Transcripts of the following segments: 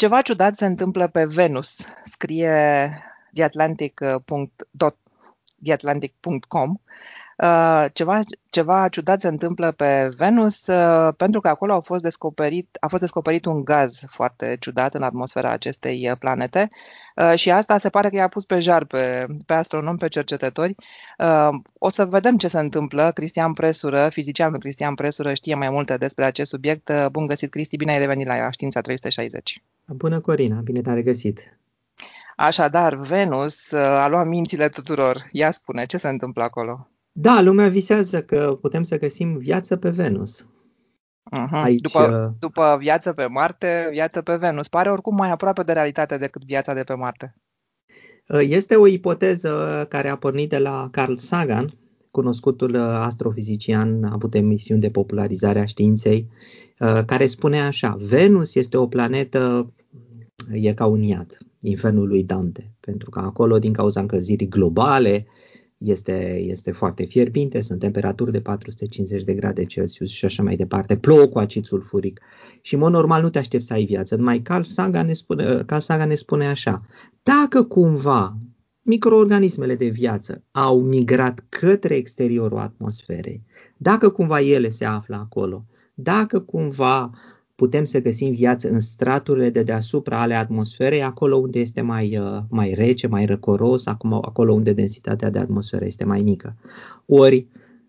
Ceva ciudat se întâmplă pe Venus, scrie theatlantic.com. Uh, ceva, ceva ciudat se întâmplă pe Venus uh, pentru că acolo au fost descoperit, a fost descoperit un gaz foarte ciudat în atmosfera acestei uh, planete și asta se pare că i-a pus pe jar pe, pe astronomi, pe cercetători. O să vedem ce se întâmplă. Cristian Presură, fizicianul Cristian Presură știe mai multe despre acest subiect. Bun găsit, Cristi, bine ai revenit la Știința 360. Bună, Corina, bine te-am regăsit. Așadar, Venus a luat mințile tuturor. Ia spune, ce se întâmplă acolo? Da, lumea visează că putem să găsim viață pe Venus. Uh-huh. Aici, după, uh, după viață pe Marte, viață pe Venus. Pare oricum mai aproape de realitate decât viața de pe Marte. Uh, este o ipoteză care a pornit de la Carl Sagan, cunoscutul uh, astrofizician, a avut emisiuni de popularizare a științei, care spune așa, Venus este o planetă, e ca un iad, infernul lui Dante, pentru că acolo, din cauza încălzirii globale, este, este foarte fierbinte, sunt temperaturi de 450 de grade Celsius și așa mai departe, plouă cu acid sulfuric și, în mod normal, nu te aștepți să ai viață. Numai Carl Sagan ne spune, Carl Sagan ne spune așa, dacă cumva microorganismele de viață au migrat către exteriorul atmosferei, dacă cumva ele se află acolo, dacă cumva putem să găsim viață în straturile de deasupra ale atmosferei, acolo unde este mai, uh, mai rece, mai răcoros, acum, acolo unde densitatea de atmosferă este mai mică. Ori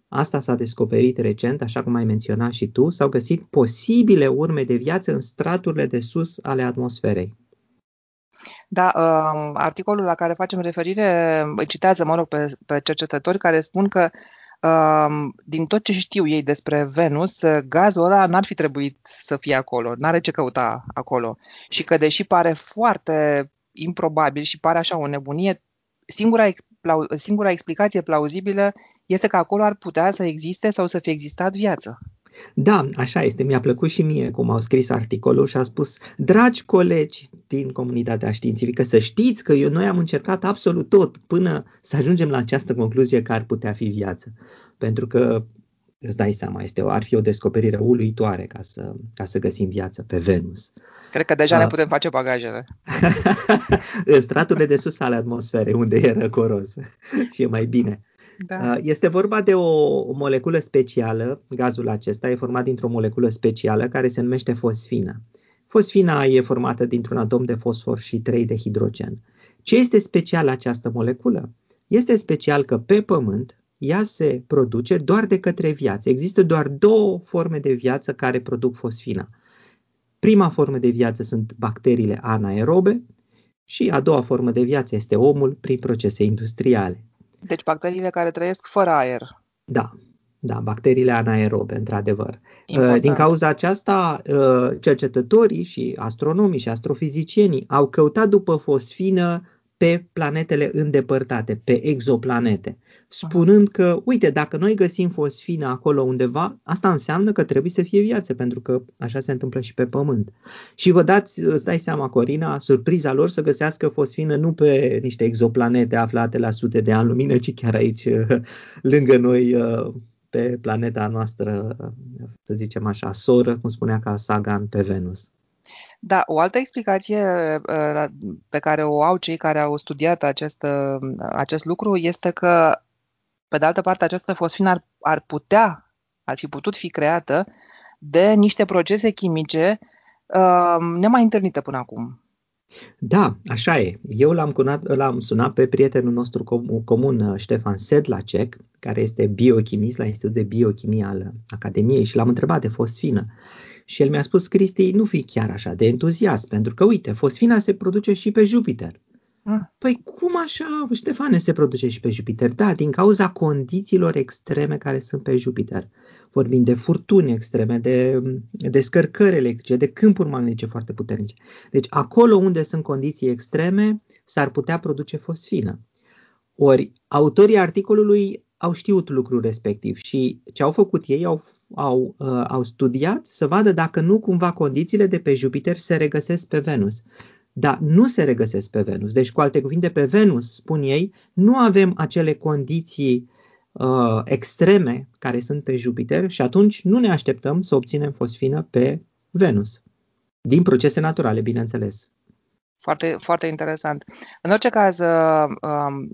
asta s-a descoperit recent, așa cum ai menționat și tu, s-au găsit posibile urme de viață în straturile de sus ale atmosferei. Da, uh, articolul la care facem referire îi citează, mă rog, pe, pe cercetători care spun că din tot ce știu ei despre Venus, gazul ăla n-ar fi trebuit să fie acolo, n-are ce căuta acolo. Și că deși pare foarte improbabil și pare așa o nebunie, singura, singura explicație plauzibilă este că acolo ar putea să existe sau să fie existat viață. Da, așa este. Mi-a plăcut și mie cum au scris articolul și a spus, dragi colegi din comunitatea științifică, să știți că eu, noi am încercat absolut tot până să ajungem la această concluzie că ar putea fi viață. Pentru că îți dai seama, este, ar fi o descoperire uluitoare ca să, ca să găsim viață pe Venus. Cred că deja uh, ne putem face bagajele. în straturile de sus ale atmosferei, unde e răcoros și e mai bine. Da. Uh, este vorba de o moleculă specială, gazul acesta e format dintr-o moleculă specială care se numește fosfină. Fosfina e formată dintr-un atom de fosfor și 3 de hidrogen. Ce este special această moleculă? Este special că pe Pământ ea se produce doar de către viață. Există doar două forme de viață care produc fosfina. Prima formă de viață sunt bacteriile anaerobe și a doua formă de viață este omul prin procese industriale. Deci bacteriile care trăiesc fără aer. Da, da, bacteriile anaerobe, într-adevăr. Important. Din cauza aceasta, uh, cercetătorii și astronomii și astrofizicienii au căutat după fosfină pe planetele îndepărtate, pe exoplanete spunând că, uite, dacă noi găsim fosfină acolo undeva, asta înseamnă că trebuie să fie viață, pentru că așa se întâmplă și pe Pământ. Și vă dați, îți dai seama, Corina, surpriza lor să găsească fosfină nu pe niște exoplanete aflate la sute de ani lumină, ci chiar aici, lângă noi, pe planeta noastră, să zicem așa, soră, cum spunea ca Sagan, pe Venus. Da, o altă explicație pe care o au cei care au studiat acest, acest lucru este că pe de altă parte, această fosfină ar, ar putea, ar fi putut fi creată de niște procese chimice uh, nemai întâlnite până acum. Da, așa e. Eu l-am, cunat, l-am sunat pe prietenul nostru comun, uh, Ștefan Sedlacek, care este biochimist la Institutul de Biochimie al Academiei și l-am întrebat de fosfină. Și el mi-a spus, Cristi, nu fi chiar așa de entuziast, pentru că, uite, fosfina se produce și pe Jupiter. Ah. Păi cum așa, Ștefane, se produce și pe Jupiter? Da, din cauza condițiilor extreme care sunt pe Jupiter. Vorbim de furtuni extreme, de descărcări electrice, de câmpuri magnetice foarte puternice. Deci acolo unde sunt condiții extreme, s-ar putea produce fosfină. Ori autorii articolului au știut lucrul respectiv și ce au făcut ei, au, au, uh, au studiat să vadă dacă nu cumva condițiile de pe Jupiter se regăsesc pe Venus dar nu se regăsesc pe Venus. Deci, cu alte cuvinte, pe Venus, spun ei, nu avem acele condiții uh, extreme care sunt pe Jupiter și atunci nu ne așteptăm să obținem fosfină pe Venus. Din procese naturale, bineînțeles. Foarte, foarte interesant. În orice caz, um,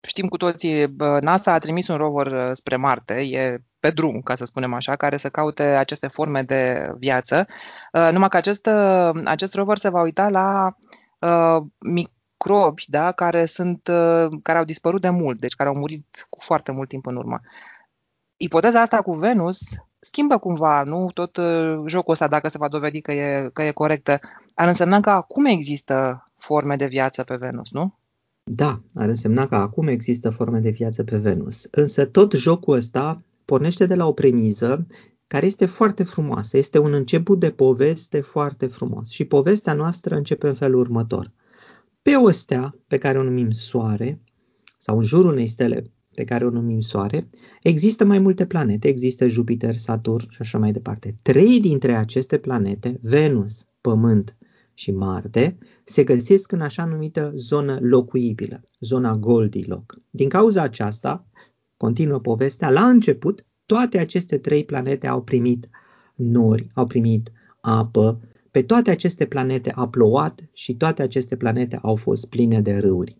știm cu toții, NASA a trimis un rover uh, spre Marte, e pe drum, ca să spunem așa, care să caute aceste forme de viață. Uh, numai că acest, uh, acest rover se va uita la uh, microbi da, care, sunt, uh, care au dispărut de mult, deci care au murit cu foarte mult timp în urmă. Ipoteza asta cu Venus schimbă cumva, nu? Tot uh, jocul ăsta, dacă se va dovedi că e, că e corectă, ar însemna că acum există forme de viață pe Venus, nu? Da, ar însemna că acum există forme de viață pe Venus. Însă tot jocul ăsta pornește de la o premiză care este foarte frumoasă. Este un început de poveste foarte frumos. Și povestea noastră începe în felul următor. Pe o stea pe care o numim Soare, sau în jurul unei stele pe care o numim Soare, există mai multe planete. Există Jupiter, Saturn și așa mai departe. Trei dintre aceste planete, Venus, Pământ și Marte, se găsesc în așa numită zonă locuibilă, zona Goldilocks. Din cauza aceasta, continuă povestea, la început toate aceste trei planete au primit nori, au primit apă, pe toate aceste planete a plouat și toate aceste planete au fost pline de râuri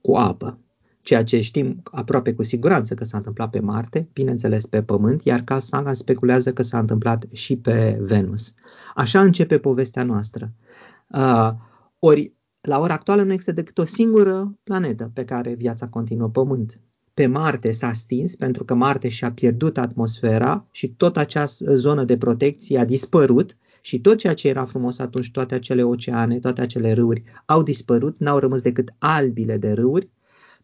cu apă. Ceea ce știm aproape cu siguranță că s-a întâmplat pe Marte, bineînțeles pe Pământ, iar Carl Sagan speculează că s-a întâmplat și pe Venus. Așa începe povestea noastră. Uh, ori, la ora actuală nu există decât o singură planetă pe care viața continuă, Pământ. Pe Marte s-a stins pentru că Marte și-a pierdut atmosfera și tot această zonă de protecție a dispărut și tot ceea ce era frumos atunci, toate acele oceane, toate acele râuri au dispărut, n-au rămas decât albile de râuri.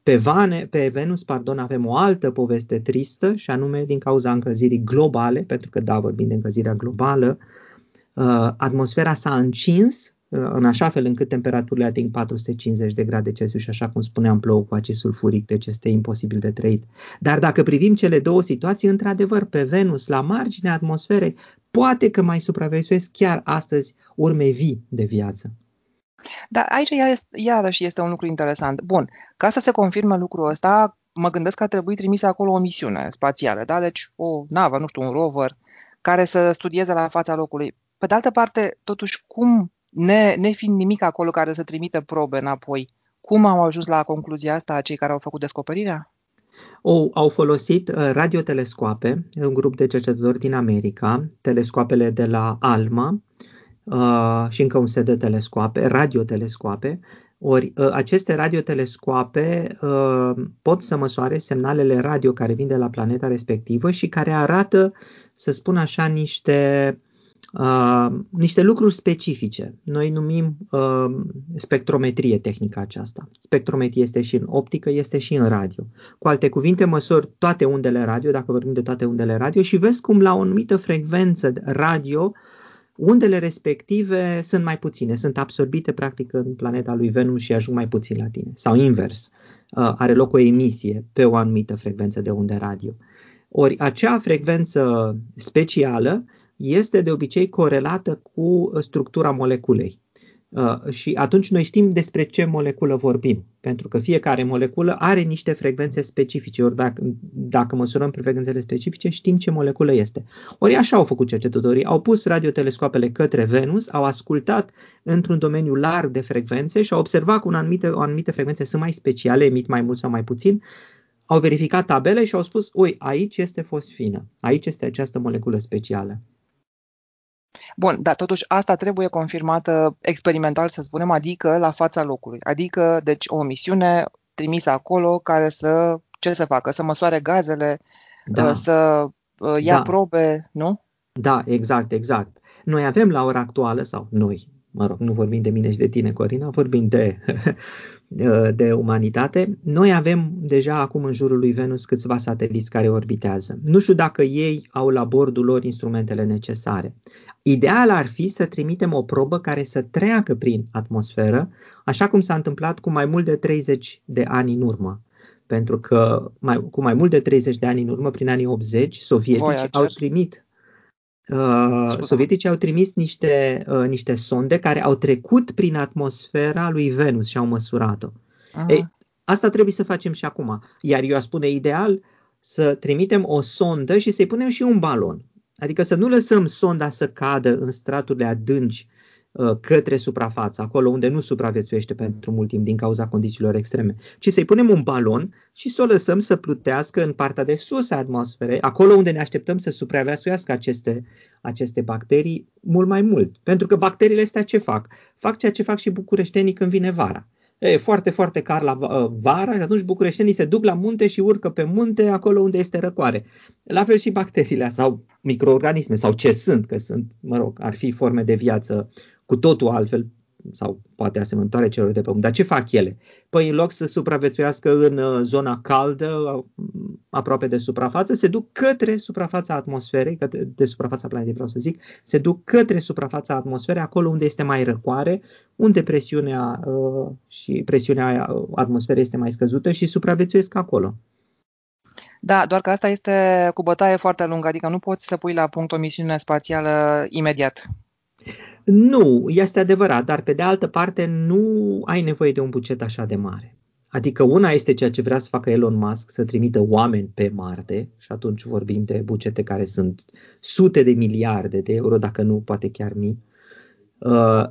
Pe, Vane, pe Venus pardon, avem o altă poveste tristă și anume din cauza încălzirii globale, pentru că da, vorbim de încălzirea globală, uh, atmosfera s-a încins în așa fel încât temperaturile ating 450 de grade Celsius și așa cum spuneam plouă cu acid sulfuric, deci este imposibil de trăit. Dar dacă privim cele două situații, într-adevăr, pe Venus, la marginea atmosferei, poate că mai supraviețuiesc chiar astăzi urme vii de viață. Dar aici iarăși este un lucru interesant. Bun, ca să se confirme lucrul ăsta, mă gândesc că ar trebui trimisă acolo o misiune spațială, da? Deci o navă, nu știu, un rover, care să studieze la fața locului. Pe de altă parte, totuși, cum ne, nefiind nimic acolo care să trimită probe înapoi, cum au ajuns la concluzia asta cei care au făcut descoperirea? O, au folosit uh, radiotelescoape, un grup de cercetători din America, telescoapele de la ALMA uh, și încă un set de telescoape, radiotelescoape. Ori uh, aceste radiotelescoape uh, pot să măsoare semnalele radio care vin de la planeta respectivă și care arată, să spun așa, niște uh, niște lucruri specifice. Noi numim uh, spectrometrie tehnica aceasta. Spectrometrie este și în optică, este și în radio. Cu alte cuvinte, măsori toate undele radio, dacă vorbim de toate undele radio, și vezi cum la o anumită frecvență radio undele respective sunt mai puține, sunt absorbite practic în planeta lui Venus și ajung mai puțin la tine. Sau invers, uh, are loc o emisie pe o anumită frecvență de unde radio. Ori acea frecvență specială este de obicei corelată cu structura moleculei. Uh, și atunci noi știm despre ce moleculă vorbim, pentru că fiecare moleculă are niște frecvențe specifice, ori dacă, dacă măsurăm pe frecvențele specifice, știm ce moleculă este. Ori așa au făcut cercetătorii, au pus radiotelescoapele către Venus, au ascultat într-un domeniu larg de frecvențe și au observat că un anumite, o anumite frecvențe sunt mai speciale, emit mai mult sau mai puțin, au verificat tabele și au spus, ui, aici este fosfină, aici este această moleculă specială. Bun, dar totuși asta trebuie confirmată experimental, să spunem, adică la fața locului. Adică, deci, o misiune trimisă acolo care să, ce să facă? Să măsoare gazele, da. Uh, să uh, ia da. probe, nu? Da, exact, exact. Noi avem la ora actuală, sau noi, mă rog, nu vorbim de mine și de tine, Corina, vorbim de, de umanitate. Noi avem deja acum în jurul lui Venus câțiva sateliți care orbitează. Nu știu dacă ei au la bordul lor instrumentele necesare. Ideal ar fi să trimitem o probă care să treacă prin atmosferă, așa cum s-a întâmplat cu mai mult de 30 de ani în urmă. Pentru că mai, cu mai mult de 30 de ani în urmă, prin anii 80, sovietici au trimit Uh, sovieticii au trimis niște, uh, niște sonde care au trecut prin atmosfera lui Venus și au măsurat-o. Ei, asta trebuie să facem și acum. Iar eu aș spune ideal să trimitem o sondă și să-i punem și un balon Adică să nu lăsăm sonda să cadă în straturile adânci uh, către suprafață, acolo unde nu supraviețuiește pentru mult timp din cauza condițiilor extreme, ci să-i punem un balon și să o lăsăm să plutească în partea de sus a atmosferei, acolo unde ne așteptăm să supraviețuiască aceste, aceste bacterii mult mai mult. Pentru că bacteriile astea ce fac? Fac ceea ce fac și bucureștenii când vine vara e foarte, foarte car la uh, vara și atunci bucureștenii se duc la munte și urcă pe munte acolo unde este răcoare. La fel și bacteriile sau microorganisme sau ce sunt, că sunt, mă rog, ar fi forme de viață cu totul altfel sau poate asemănătoare celor de pământ. Dar ce fac ele? Păi în loc să supraviețuiască în uh, zona caldă, uh, aproape de suprafață, se duc către suprafața atmosferei, către, de suprafața planetei vreau să zic, se duc către suprafața atmosferei, acolo unde este mai răcoare, unde presiunea uh, și presiunea atmosferei este mai scăzută și supraviețuiesc acolo. Da, doar că asta este cu bătaie foarte lungă, adică nu poți să pui la punct o misiune spațială imediat. Nu, este adevărat, dar pe de altă parte nu ai nevoie de un buget așa de mare. Adică una este ceea ce vrea să facă Elon Musk, să trimită oameni pe Marte și atunci vorbim de bugete care sunt sute de miliarde de euro, dacă nu poate chiar mii. Uh,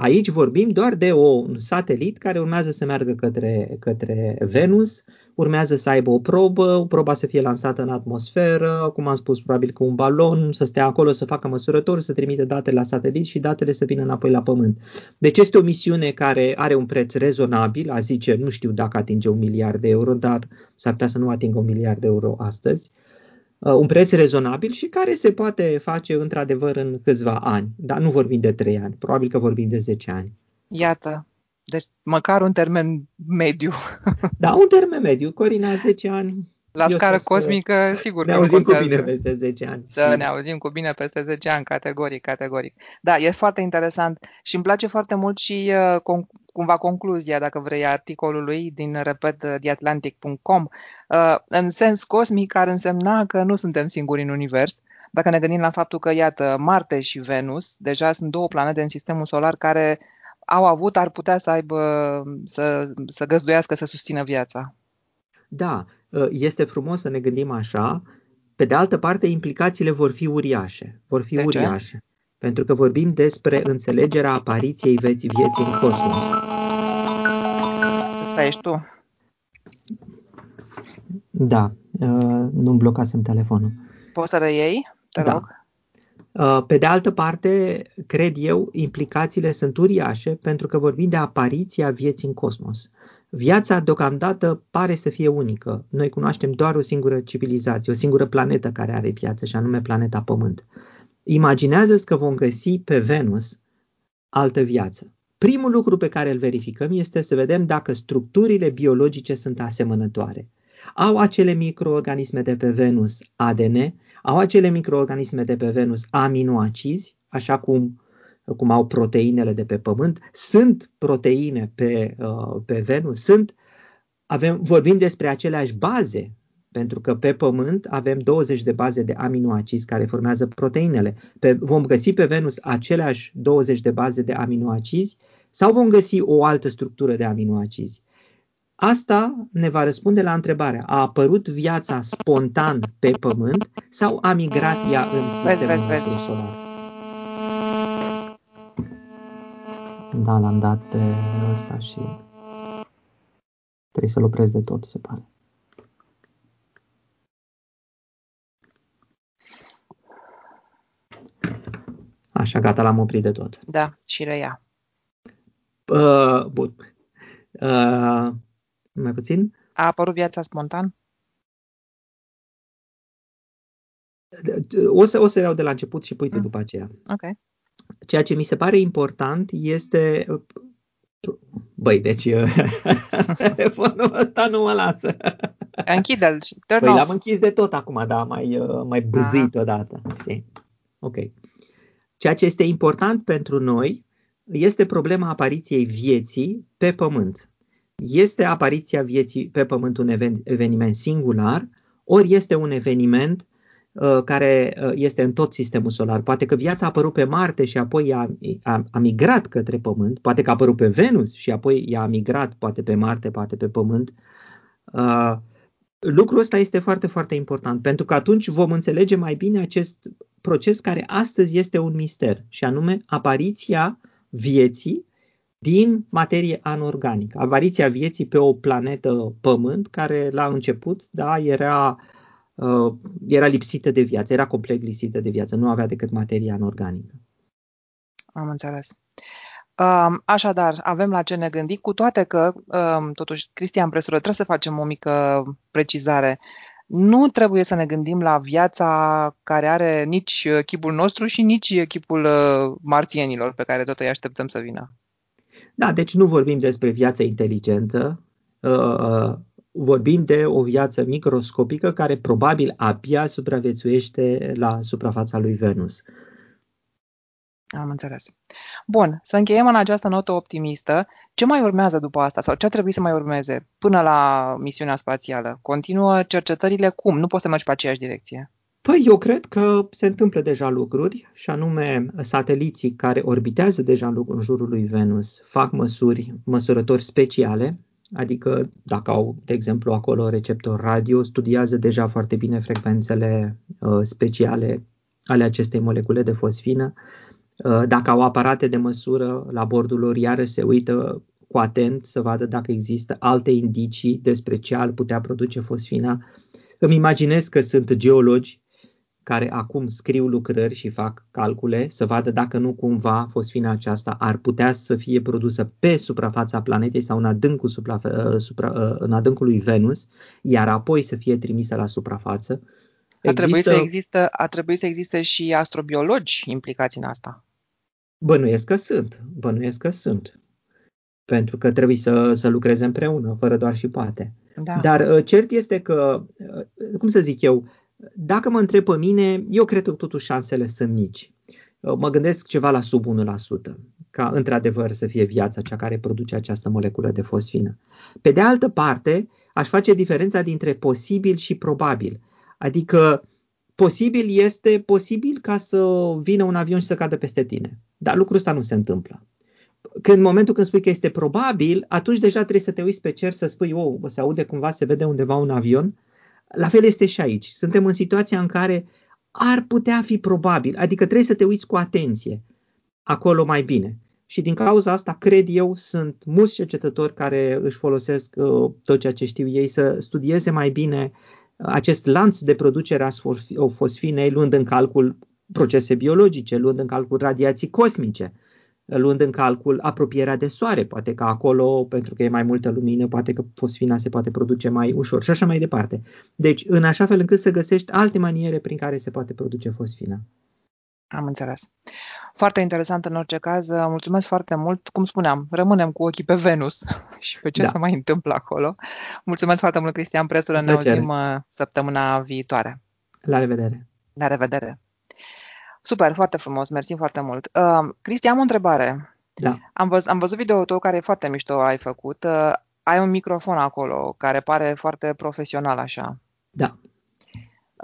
Aici vorbim doar de o, un satelit care urmează să meargă către, către Venus, urmează să aibă o probă, proba să fie lansată în atmosferă, cum am spus, probabil că un balon, să stea acolo, să facă măsurători, să trimite datele la satelit și datele să vină înapoi la Pământ. Deci este o misiune care are un preț rezonabil, a zice, nu știu dacă atinge un miliard de euro, dar s-ar putea să nu atingă un miliard de euro astăzi. Uh, un preț rezonabil și care se poate face într-adevăr în câțiva ani, dar nu vorbim de 3 ani, probabil că vorbim de 10 ani. Iată, deci măcar un termen mediu. Da, un termen mediu, Corina, 10 ani la scară cosmică, sigur ne auzim cu bine peste 10 ani. Să ne auzim cu bine peste 10 ani, categoric, categoric. Da, e foarte interesant și îmi place foarte mult și uh, cumva concluzia, dacă vrei, articolului din, repet, theatlantic.com. Uh, în sens cosmic ar însemna că nu suntem singuri în univers, dacă ne gândim la faptul că, iată, Marte și Venus deja sunt două planete în sistemul solar care au avut, ar putea să aibă, să, să găzduiască, să susțină viața. Da, ă, este frumos să ne gândim așa. Pe de altă parte, implicațiile vor fi uriașe. Vor fi de uriașe. Ce? Pentru că vorbim despre înțelegerea apariției vieții, vieții în cosmos. Asta ești tu. Da, ă, nu-mi blocasem telefonul. Poți să reiei? Te da. rog. Ă, pe de altă parte, cred eu, implicațiile sunt uriașe pentru că vorbim de apariția vieții în cosmos. Viața deocamdată pare să fie unică. Noi cunoaștem doar o singură civilizație, o singură planetă care are viață, și anume planeta Pământ. Imaginează-ți că vom găsi pe Venus altă viață. Primul lucru pe care îl verificăm este să vedem dacă structurile biologice sunt asemănătoare. Au acele microorganisme de pe Venus ADN, au acele microorganisme de pe Venus aminoacizi, așa cum cum au proteinele de pe Pământ, sunt proteine pe, uh, pe Venus, sunt, avem, vorbim despre aceleași baze, pentru că pe Pământ avem 20 de baze de aminoacizi care formează proteinele. Pe, vom găsi pe Venus aceleași 20 de baze de aminoacizi sau vom găsi o altă structură de aminoacizi? Asta ne va răspunde la întrebarea, a apărut viața spontan pe Pământ sau a migrat ea în sistemul nostru solar? Da, l-am dat pe ăsta și trebuie să-l opresc de tot, se pare. Așa, gata, l-am oprit de tot. Da, și reia. Uh, bun. Uh, mai puțin? A apărut viața spontan? O să, o să iau de la început și pui mm. după aceea. Ok. Ceea ce mi se pare important este Băi, deci telefonul ăsta nu mă lasă. Închide-l. Păi l-am închis de tot acum, da, mai, mai băzit odată. Okay. Ok. Ceea ce este important pentru noi este problema apariției vieții pe Pământ. Este apariția vieții pe Pământ un eveniment singular, ori este un eveniment Uh, care uh, este în tot sistemul solar. Poate că viața a apărut pe Marte și apoi a, a, a migrat către Pământ, poate că a apărut pe Venus și apoi i-a migrat, poate pe Marte, poate pe Pământ. Uh, Lucrul ăsta este foarte, foarte important, pentru că atunci vom înțelege mai bine acest proces care astăzi este un mister, și anume apariția vieții din materie anorganică. Apariția vieții pe o planetă Pământ care la început da, era, uh, era lipsită de viață, era complet lipsită de viață, nu avea decât materie anorganică. Am înțeles. Um, așadar, avem la ce ne gândi, cu toate că, um, totuși, Cristian Presură, trebuie să facem o mică precizare. Nu trebuie să ne gândim la viața care are nici chipul nostru și nici chipul uh, marțienilor pe care tot îi așteptăm să vină. Da, deci nu vorbim despre viață inteligentă, uh, vorbim de o viață microscopică care probabil abia supraviețuiește la suprafața lui Venus. Am înțeles. Bun, să încheiem în această notă optimistă. Ce mai urmează după asta sau ce ar trebui să mai urmeze până la misiunea spațială? Continuă cercetările cum? Nu poți să mergi pe aceeași direcție. Păi eu cred că se întâmplă deja lucruri și anume sateliții care orbitează deja în jurul lui Venus fac măsuri, măsurători speciale, adică dacă au, de exemplu, acolo receptor radio, studiază deja foarte bine frecvențele uh, speciale ale acestei molecule de fosfină. Uh, dacă au aparate de măsură la bordul lor, iarăși se uită cu atent să vadă dacă există alte indicii despre ce ar putea produce fosfina. Îmi imaginez că sunt geologi care acum scriu lucrări și fac calcule să vadă dacă nu cumva fosfina aceasta ar putea să fie produsă pe suprafața planetei sau în adâncul, supra, uh, supra, uh, în adâncul lui Venus, iar apoi să fie trimisă la suprafață. Există... Ar, trebui să există, ar trebui să existe și astrobiologi implicați în asta. Bănuiesc că sunt, bănuiesc că sunt. Pentru că trebuie să, să lucreze împreună, fără doar și poate. Da. Dar uh, cert este că, cum să zic eu, dacă mă întreb pe mine, eu cred că totuși șansele sunt mici. Uh, mă gândesc ceva la sub 1%, ca într-adevăr să fie viața cea care produce această moleculă de fosfină. Pe de altă parte, aș face diferența dintre posibil și probabil. Adică posibil este posibil ca să vină un avion și să cadă peste tine. Dar lucrul ăsta nu se întâmplă. Când în momentul când spui că este probabil, atunci deja trebuie să te uiți pe cer să spui, oh, se aude cumva, se vede undeva un avion la fel este și aici. Suntem în situația în care ar putea fi probabil, adică trebuie să te uiți cu atenție acolo mai bine. Și din cauza asta, cred eu, sunt mulți cercetători care își folosesc uh, tot ceea ce știu ei să studieze mai bine uh, acest lanț de producere a fosfinei, luând în calcul procese biologice, luând în calcul radiații cosmice, luând în calcul apropierea de soare, poate că acolo, pentru că e mai multă lumină, poate că fosfina se poate produce mai ușor și așa mai departe. Deci, în așa fel încât să găsești alte maniere prin care se poate produce fosfina. Am înțeles. Foarte interesant în orice caz. Mulțumesc foarte mult. Cum spuneam, rămânem cu ochii pe Venus și pe ce da. se mai întâmplă acolo. Mulțumesc foarte mult, Cristian Presură. Ne auzim uh, săptămâna viitoare. La revedere. La revedere. Super, foarte frumos, mersi foarte mult. Uh, Cristi, am o întrebare. Da. Am, văz, am văzut video tău care e foarte mișto ai făcut. Uh, ai un microfon acolo care pare foarte profesional așa. Da.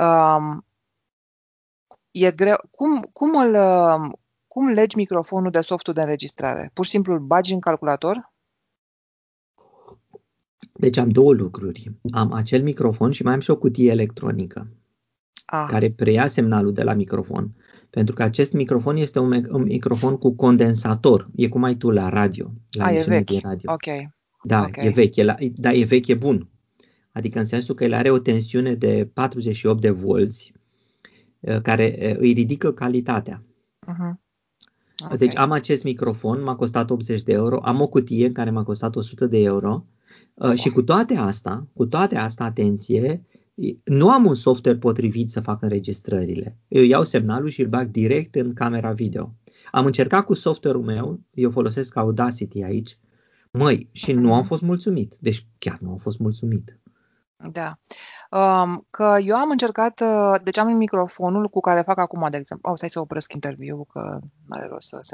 Um, e greu. Cum, cum, îl, um, cum legi microfonul de softul de înregistrare? Pur și simplu îl bagi în calculator? Deci am două lucruri. Am acel microfon și mai am și o cutie electronică ah. care preia semnalul de la microfon. Pentru că acest microfon este un, un microfon cu condensator. E cum ai tu la radio, la A, e vechi. de radio. Ok. Da, okay. e vechi, e la, da, e vechi, e bun. Adică în sensul că el are o tensiune de 48 de volți uh, care uh, îi ridică calitatea. Uh-huh. Okay. Deci am acest microfon, m-a costat 80 de euro, am o cutie care m-a costat 100 de euro uh, și cu toate asta, cu toate asta, atenție, nu am un software potrivit să fac înregistrările. Eu iau semnalul și îl bag direct în camera video. Am încercat cu software-ul meu, eu folosesc Audacity aici, măi, și nu am fost mulțumit. Deci chiar nu am fost mulțumit. Da. Um, că eu am încercat, uh, deci am microfonul cu care fac acum, de exemplu, oh, stai să opresc interviul, că nu are rost să, să